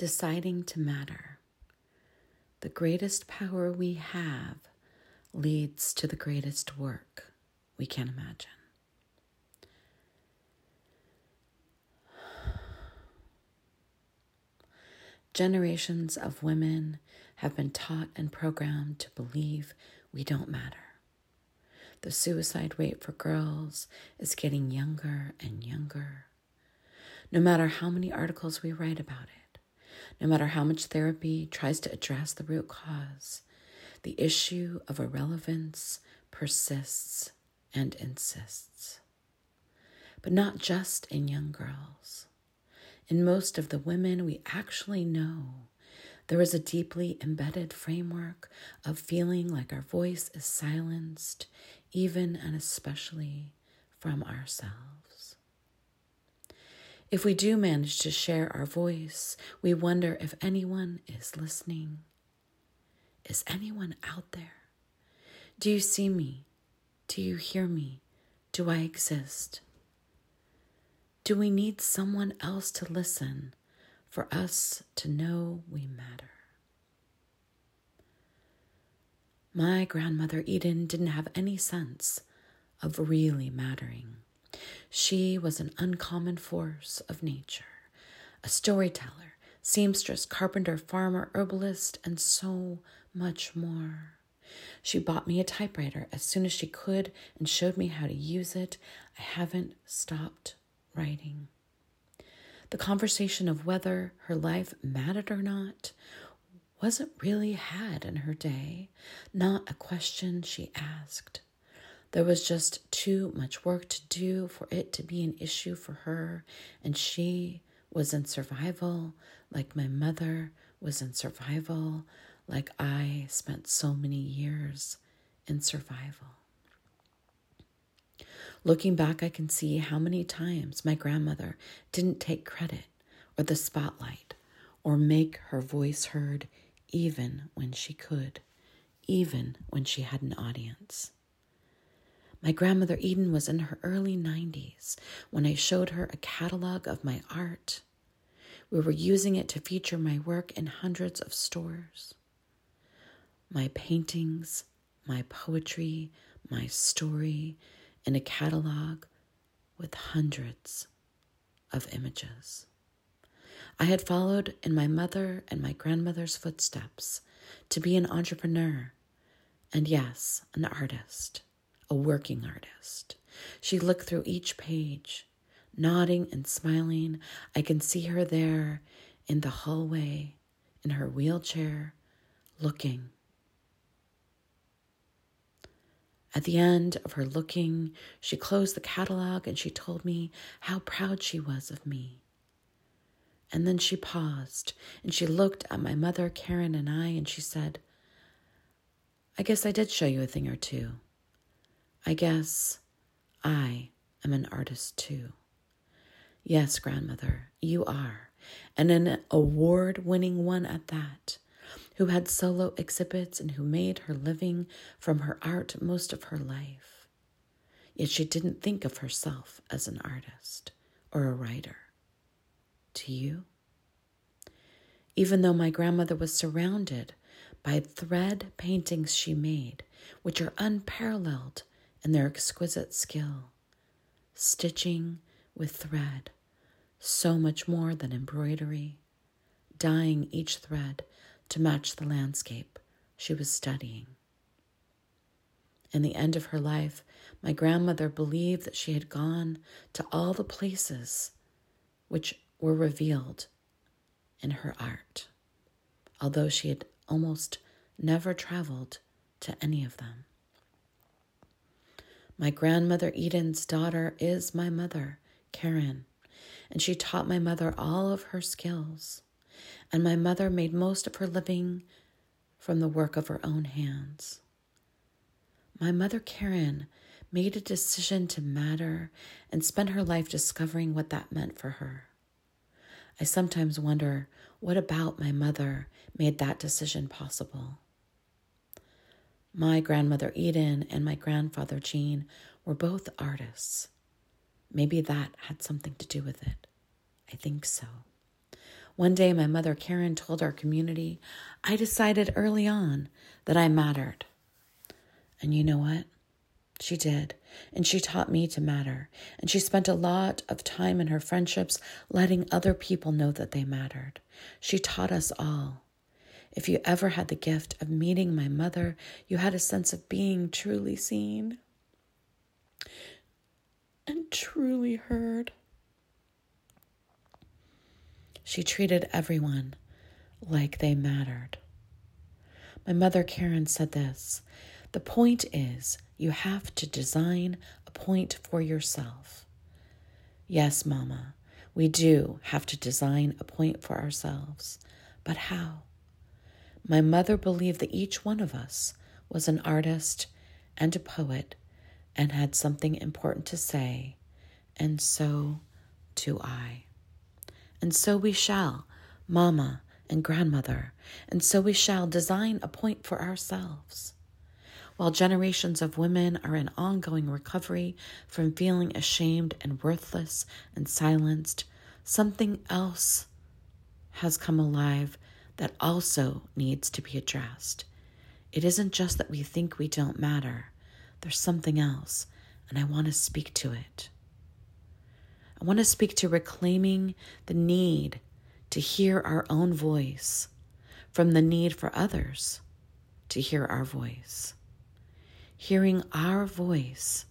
deciding to matter. The greatest power we have leads to the greatest work we can imagine. Generations of women have been taught and programmed to believe we don't matter. The suicide rate for girls is getting younger and younger. No matter how many articles we write about it, no matter how much therapy tries to address the root cause, the issue of irrelevance persists and insists. But not just in young girls. In most of the women we actually know, there is a deeply embedded framework of feeling like our voice is silenced, even and especially from ourselves. If we do manage to share our voice, we wonder if anyone is listening. Is anyone out there? Do you see me? Do you hear me? Do I exist? Do we need someone else to listen for us to know we matter? My grandmother Eden didn't have any sense of really mattering. She was an uncommon force of nature, a storyteller, seamstress, carpenter, farmer, herbalist, and so much more. She bought me a typewriter as soon as she could and showed me how to use it. I haven't stopped writing. The conversation of whether her life mattered or not wasn't really had in her day, not a question she asked. There was just too much work to do for it to be an issue for her, and she was in survival like my mother was in survival, like I spent so many years in survival. Looking back, I can see how many times my grandmother didn't take credit or the spotlight or make her voice heard even when she could, even when she had an audience. My grandmother Eden was in her early 90s when I showed her a catalog of my art. We were using it to feature my work in hundreds of stores. My paintings, my poetry, my story, in a catalog with hundreds of images. I had followed in my mother and my grandmother's footsteps to be an entrepreneur and, yes, an artist, a working artist. She looked through each page, nodding and smiling. I can see her there in the hallway in her wheelchair, looking. At the end of her looking, she closed the catalog and she told me how proud she was of me. And then she paused and she looked at my mother, Karen, and I, and she said, I guess I did show you a thing or two. I guess I am an artist too. Yes, grandmother, you are, and an award winning one at that, who had solo exhibits and who made her living from her art most of her life. Yet she didn't think of herself as an artist or a writer to you? Even though my grandmother was surrounded by thread paintings she made, which are unparalleled in their exquisite skill, stitching with thread, so much more than embroidery, dyeing each thread to match the landscape she was studying. In the end of her life, my grandmother believed that she had gone to all the places which were revealed in her art, although she had almost never traveled to any of them. My grandmother Eden's daughter is my mother, Karen, and she taught my mother all of her skills. And my mother made most of her living from the work of her own hands. My mother, Karen, made a decision to matter and spent her life discovering what that meant for her. I sometimes wonder what about my mother made that decision possible. My grandmother Eden and my grandfather Jean were both artists. Maybe that had something to do with it. I think so. One day, my mother Karen told our community, I decided early on that I mattered. And you know what? She did. And she taught me to matter. And she spent a lot of time in her friendships letting other people know that they mattered. She taught us all. If you ever had the gift of meeting my mother, you had a sense of being truly seen and truly heard. She treated everyone like they mattered. My mother, Karen, said this The point is, you have to design a point for yourself. Yes, Mama, we do have to design a point for ourselves. But how? My mother believed that each one of us was an artist and a poet and had something important to say, and so do I. And so we shall, Mamma and Grandmother, and so we shall design a point for ourselves. While generations of women are in ongoing recovery from feeling ashamed and worthless and silenced, something else has come alive that also needs to be addressed. It isn't just that we think we don't matter, there's something else, and I want to speak to it. I want to speak to reclaiming the need to hear our own voice from the need for others to hear our voice. Hearing our voice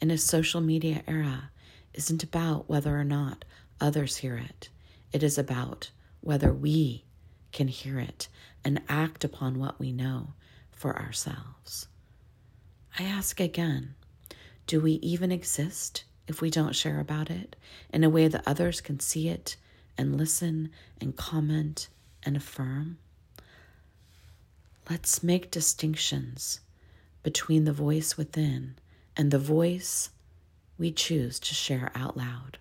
in a social media era isn't about whether or not others hear it, it is about whether we can hear it and act upon what we know for ourselves. I ask again do we even exist if we don't share about it in a way that others can see it and listen and comment and affirm? Let's make distinctions between the voice within and the voice we choose to share out loud.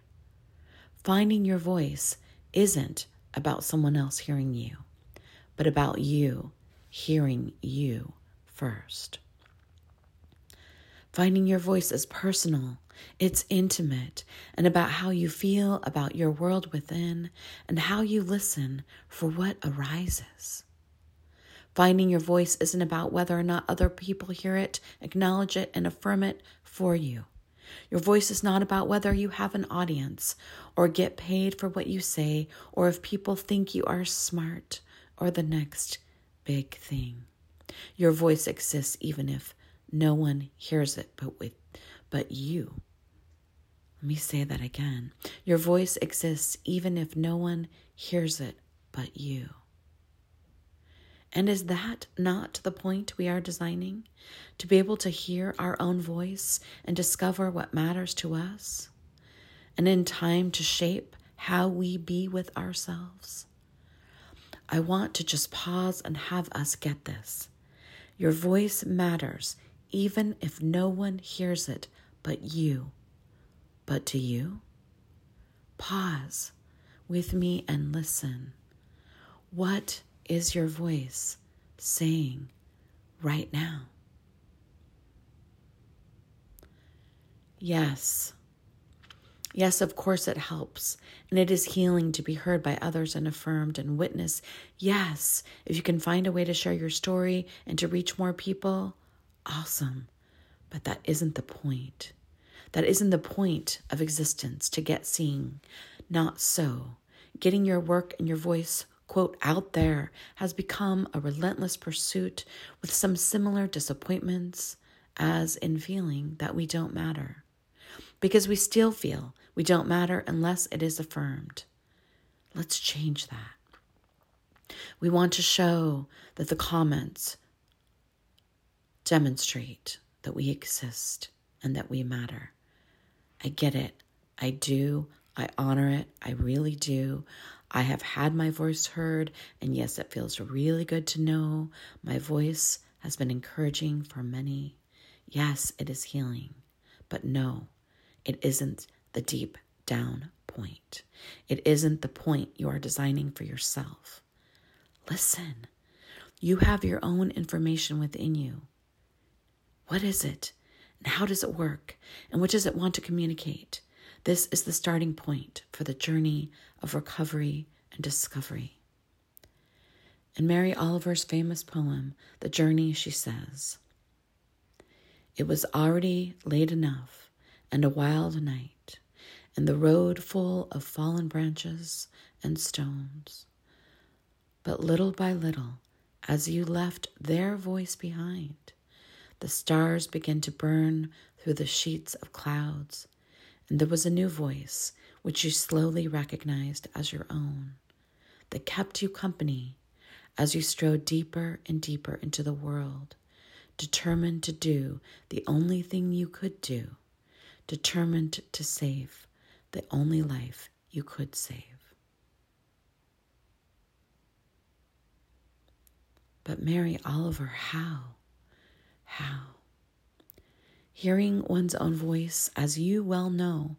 Finding your voice isn't about someone else hearing you, but about you hearing you first. Finding your voice is personal, it's intimate, and about how you feel about your world within and how you listen for what arises. Finding your voice isn't about whether or not other people hear it, acknowledge it, and affirm it for you. Your voice is not about whether you have an audience or get paid for what you say or if people think you are smart or the next big thing. Your voice exists even if no one hears it but with but you. Let me say that again. Your voice exists even if no one hears it but you. And is that not the point we are designing? To be able to hear our own voice and discover what matters to us? And in time to shape how we be with ourselves? I want to just pause and have us get this. Your voice matters even if no one hears it but you. But to you? Pause with me and listen. What is your voice saying right now? Yes. Yes, of course it helps. And it is healing to be heard by others and affirmed and witnessed. Yes, if you can find a way to share your story and to reach more people, awesome. But that isn't the point. That isn't the point of existence to get seen. Not so. Getting your work and your voice, quote, out there has become a relentless pursuit with some similar disappointments as in feeling that we don't matter. Because we still feel we don't matter unless it is affirmed. Let's change that. We want to show that the comments demonstrate that we exist and that we matter. I get it. I do. I honor it. I really do. I have had my voice heard, and yes, it feels really good to know my voice has been encouraging for many. Yes, it is healing. But no, it isn't the deep down point. It isn't the point you are designing for yourself. Listen, you have your own information within you. What is it? And how does it work? And what does it want to communicate? This is the starting point for the journey of recovery and discovery. In Mary Oliver's famous poem, The Journey, she says, It was already late enough and a wild night, and the road full of fallen branches and stones. But little by little, as you left their voice behind, the stars began to burn through the sheets of clouds, and there was a new voice which you slowly recognized as your own that kept you company as you strode deeper and deeper into the world, determined to do the only thing you could do, determined to save the only life you could save. But Mary Oliver, how? How? Hearing one's own voice, as you well know,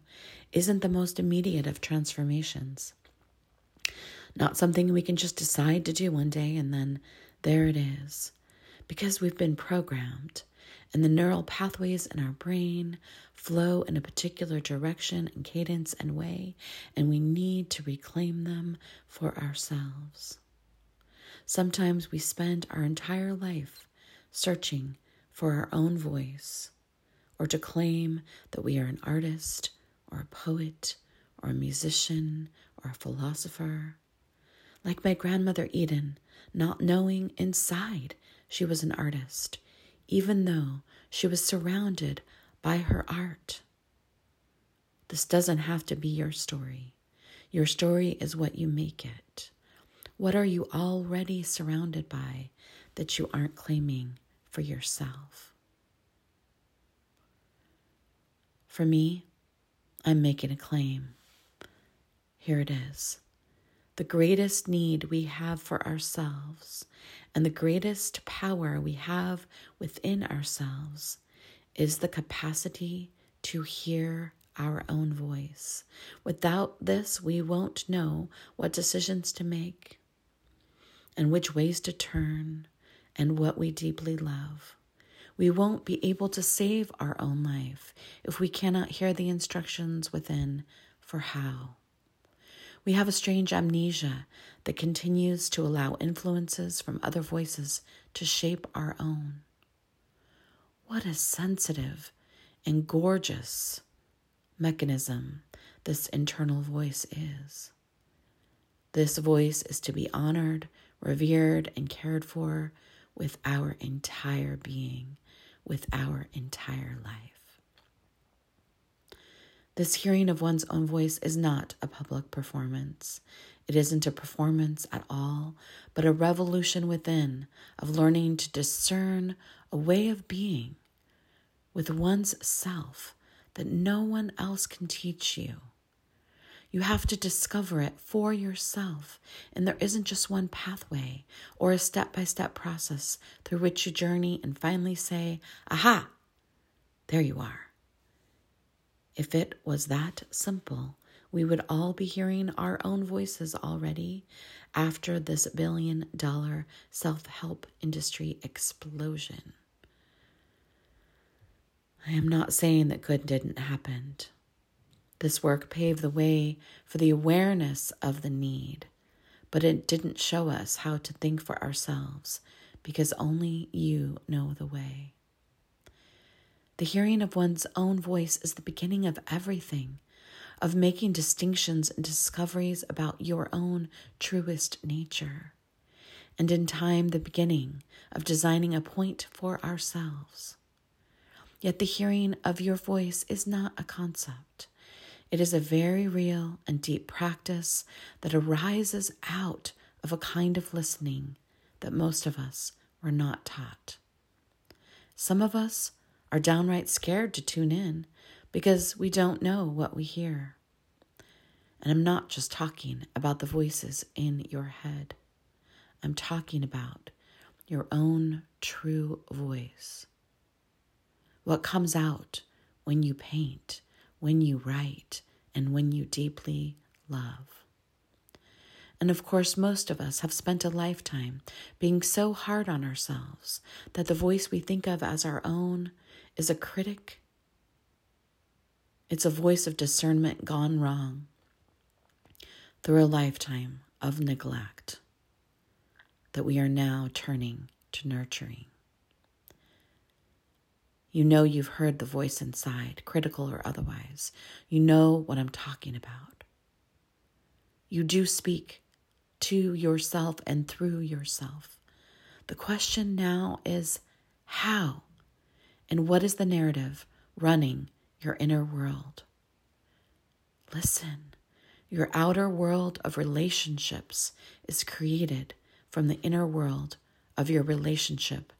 isn't the most immediate of transformations. Not something we can just decide to do one day and then there it is. Because we've been programmed and the neural pathways in our brain flow in a particular direction and cadence and way, and we need to reclaim them for ourselves. Sometimes we spend our entire life searching for our own voice or to claim that we are an artist or a poet or a musician or a philosopher like my grandmother Eden, not knowing inside she was an artist, even though she was surrounded by her art. This doesn't have to be your story. Your story is what you make it. What are you already surrounded by that you aren't claiming for yourself? For me, I'm making a claim. Here it is the greatest need we have for ourselves and the greatest power we have within ourselves is the capacity to hear our own voice. Without this, we won't know what decisions to make and which ways to turn and what we deeply love. We won't be able to save our own life if we cannot hear the instructions within for how. We have a strange amnesia that continues to allow influences from other voices to shape our own. What a sensitive and gorgeous mechanism this internal voice is. This voice is to be honored, revered, and cared for with our entire being, with our entire life. This hearing of one's own voice is not a public performance. It isn't a performance at all, but a revolution within of learning to discern a way of being with one's self that no one else can teach you. You have to discover it for yourself, and there isn't just one pathway or a step by step process through which you journey and finally say, Aha, there you are. If it was that simple, we would all be hearing our own voices already after this billion dollar self help industry explosion. I am not saying that good didn't happen. This work paved the way for the awareness of the need, but it didn't show us how to think for ourselves because only you know the way. The hearing of one's own voice is the beginning of everything, of making distinctions and discoveries about your own truest nature, and in time, the beginning of designing a point for ourselves. Yet the hearing of your voice is not a concept. It is a very real and deep practice that arises out of a kind of listening that most of us were not taught. Some of us are downright scared to tune in because we don't know what we hear. And I'm not just talking about the voices in your head, I'm talking about your own true voice. What comes out when you paint, when you write, and when you deeply love. And of course, most of us have spent a lifetime being so hard on ourselves that the voice we think of as our own is a critic. It's a voice of discernment gone wrong through a lifetime of neglect that we are now turning to nurturing. You know you've heard the voice inside, critical or otherwise. You know what I'm talking about. You do speak to yourself and through yourself. The question now is how and what is the narrative running your inner world? Listen, your outer world of relationships is created from the inner world of your relationship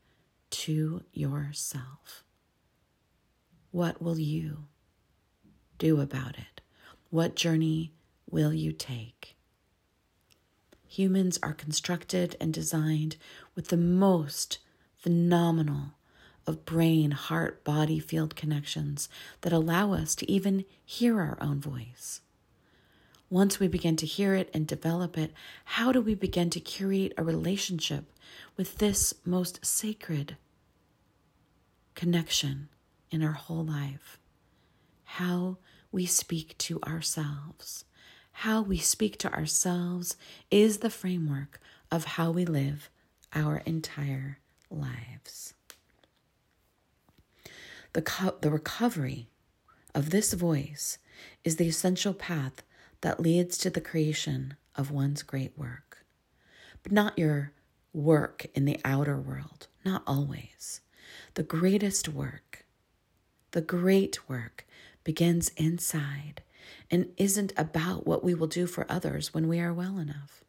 to yourself. What will you do about it? What journey will you take? Humans are constructed and designed with the most phenomenal of brain, heart, body field connections that allow us to even hear our own voice. Once we begin to hear it and develop it, how do we begin to curate a relationship with this most sacred connection in our whole life? How we speak to ourselves. How we speak to ourselves is the framework of how we live our entire lives. The, co- the recovery of this voice is the essential path that leads to the creation of one's great work. But not your work in the outer world, not always. The greatest work, the great work, begins inside and isn't about what we will do for others when we are well enough.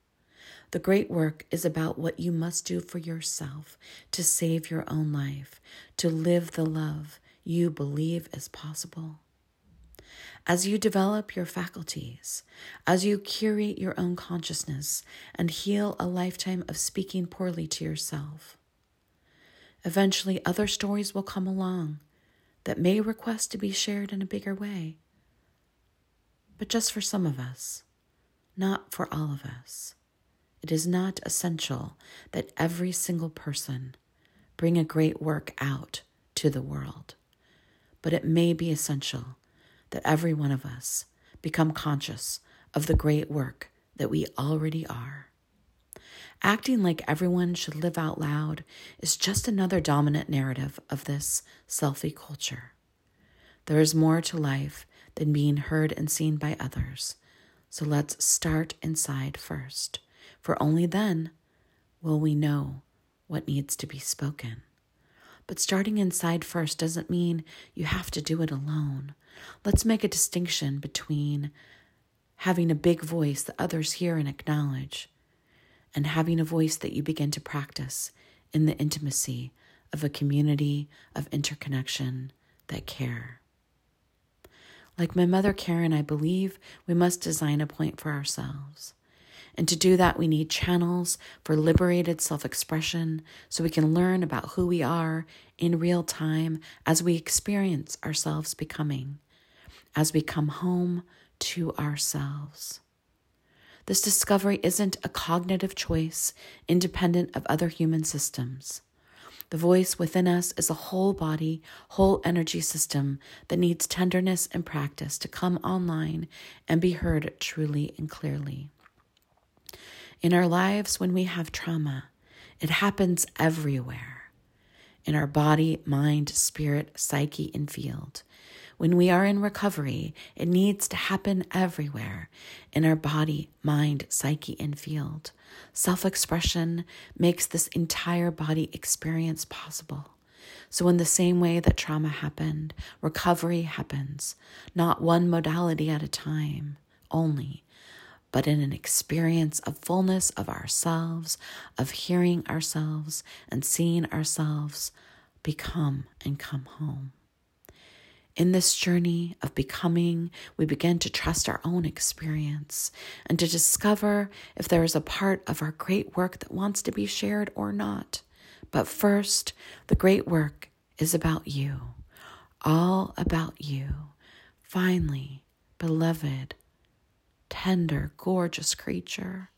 The great work is about what you must do for yourself to save your own life, to live the love you believe is possible as you develop your faculties, as you curate your own consciousness and heal a lifetime of speaking poorly to yourself. Eventually, other stories will come along that may request to be shared in a bigger way. But just for some of us, not for all of us. It is not essential that every single person bring a great work out to the world, but it may be essential that every one of us become conscious of the great work that we already are. Acting like everyone should live out loud is just another dominant narrative of this selfie culture. There is more to life than being heard and seen by others, so let's start inside first, for only then will we know what needs to be spoken. But starting inside first doesn't mean you have to do it alone. Let's make a distinction between having a big voice that others hear and acknowledge, and having a voice that you begin to practice in the intimacy of a community of interconnection that care. Like my mother Karen, I believe we must design a point for ourselves. And to do that, we need channels for liberated self expression so we can learn about who we are in real time as we experience ourselves becoming, as we come home to ourselves. This discovery isn't a cognitive choice independent of other human systems. The voice within us is a whole body, whole energy system that needs tenderness and practice to come online and be heard truly and clearly. In our lives, when we have trauma, it happens everywhere in our body, mind, spirit, psyche, and field. When we are in recovery, it needs to happen everywhere in our body, mind, psyche, and field. Self expression makes this entire body experience possible. So, in the same way that trauma happened, recovery happens, not one modality at a time only, but in an experience of fullness of ourselves, of hearing ourselves and seeing ourselves become and come home. In this journey of becoming, we begin to trust our own experience and to discover if there is a part of our great work that wants to be shared or not. But first, the great work is about you, all about you. Finally, beloved, tender, gorgeous creature,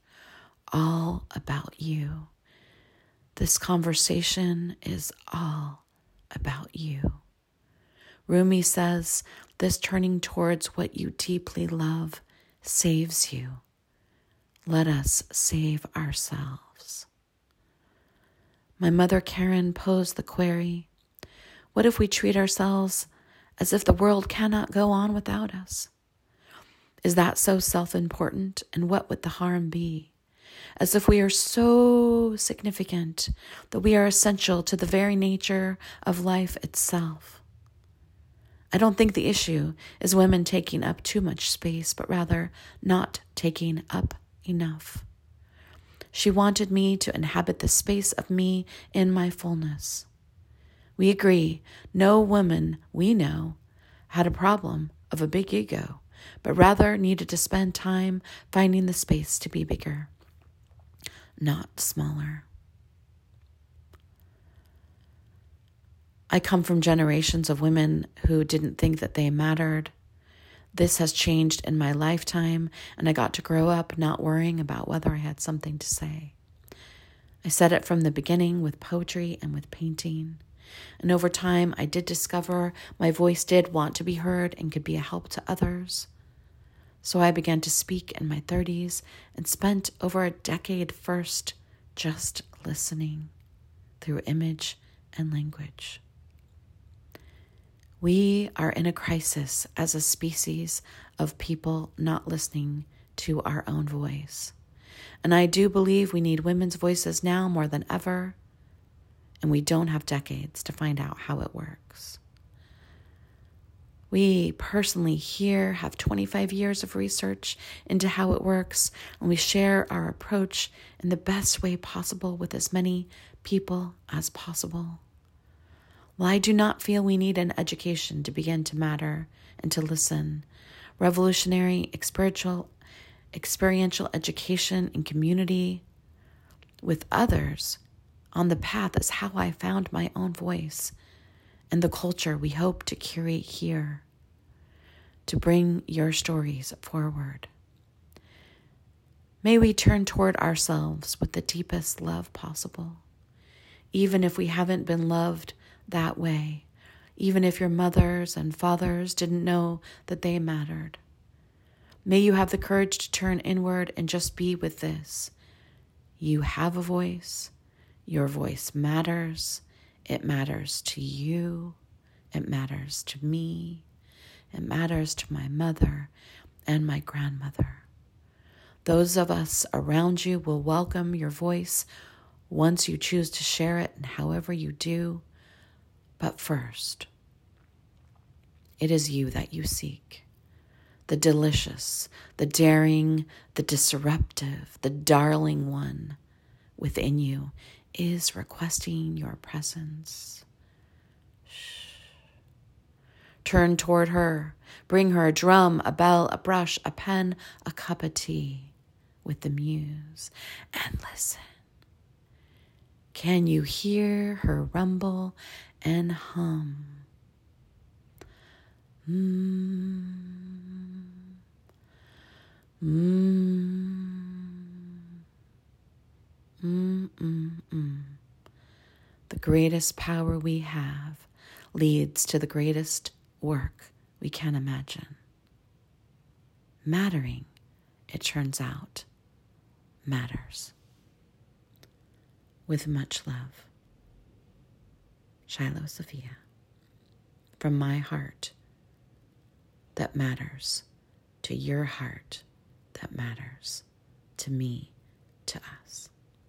all about you. This conversation is all about you. Rumi says this turning towards what you deeply love saves you. let us save ourselves. My mother Karen posed the query What if we treat ourselves as if the world cannot go on without us? Is that so self important? And what would the harm be? As if we are so significant that we are essential to the very nature of life itself. I don't think the issue is women taking up too much space, but rather not taking up enough. She wanted me to inhabit the space of me in my fullness. We agree no woman we know had a problem of a big ego but rather needed to spend time finding the space to be bigger, not smaller. I come from generations of women who didn't think that they mattered. This has changed in my lifetime, and I got to grow up not worrying about whether I had something to say. I said it from the beginning with poetry and with painting. And over time, I did discover my voice did want to be heard and could be a help to others. So I began to speak in my 30s and spent over a decade first just listening through image and language. We are in a crisis as a species of people not listening to our own voice. And I do believe we need women's voices now more than ever, and we don't have decades to find out how it works. We personally here have 25 years of research into how it works, and we share our approach in the best way possible with as many people as possible. While I do not feel we need an education to begin to matter and to listen, revolutionary experiential, experiential education in community with others on the path is how I found my own voice and the culture we hope to curate here to bring your stories forward. May we turn toward ourselves with the deepest love possible, even if we haven't been loved that way, even if your mothers and fathers didn't know that they mattered. May you have the courage to turn inward and just be with this. You have a voice. Your voice matters. It matters to you. It matters to me. It matters to my mother and my grandmother. Those of us around you will welcome your voice once you choose to share it and however you do. But first, it is you that you seek. The delicious, the daring, the disruptive, the darling one within you is requesting your presence. Shh. Turn toward her. Bring her a drum, a bell, a brush, a pen, a cup of tea with the muse, and listen. Can you hear her rumble and hum? Mmm. Mmm. Mm-mm-mm. The greatest power we have leads to the greatest work we can imagine. Mattering, it turns out, matters. With much love, Shiloh Sophia, from my heart that matters to your heart that matters to me, to us.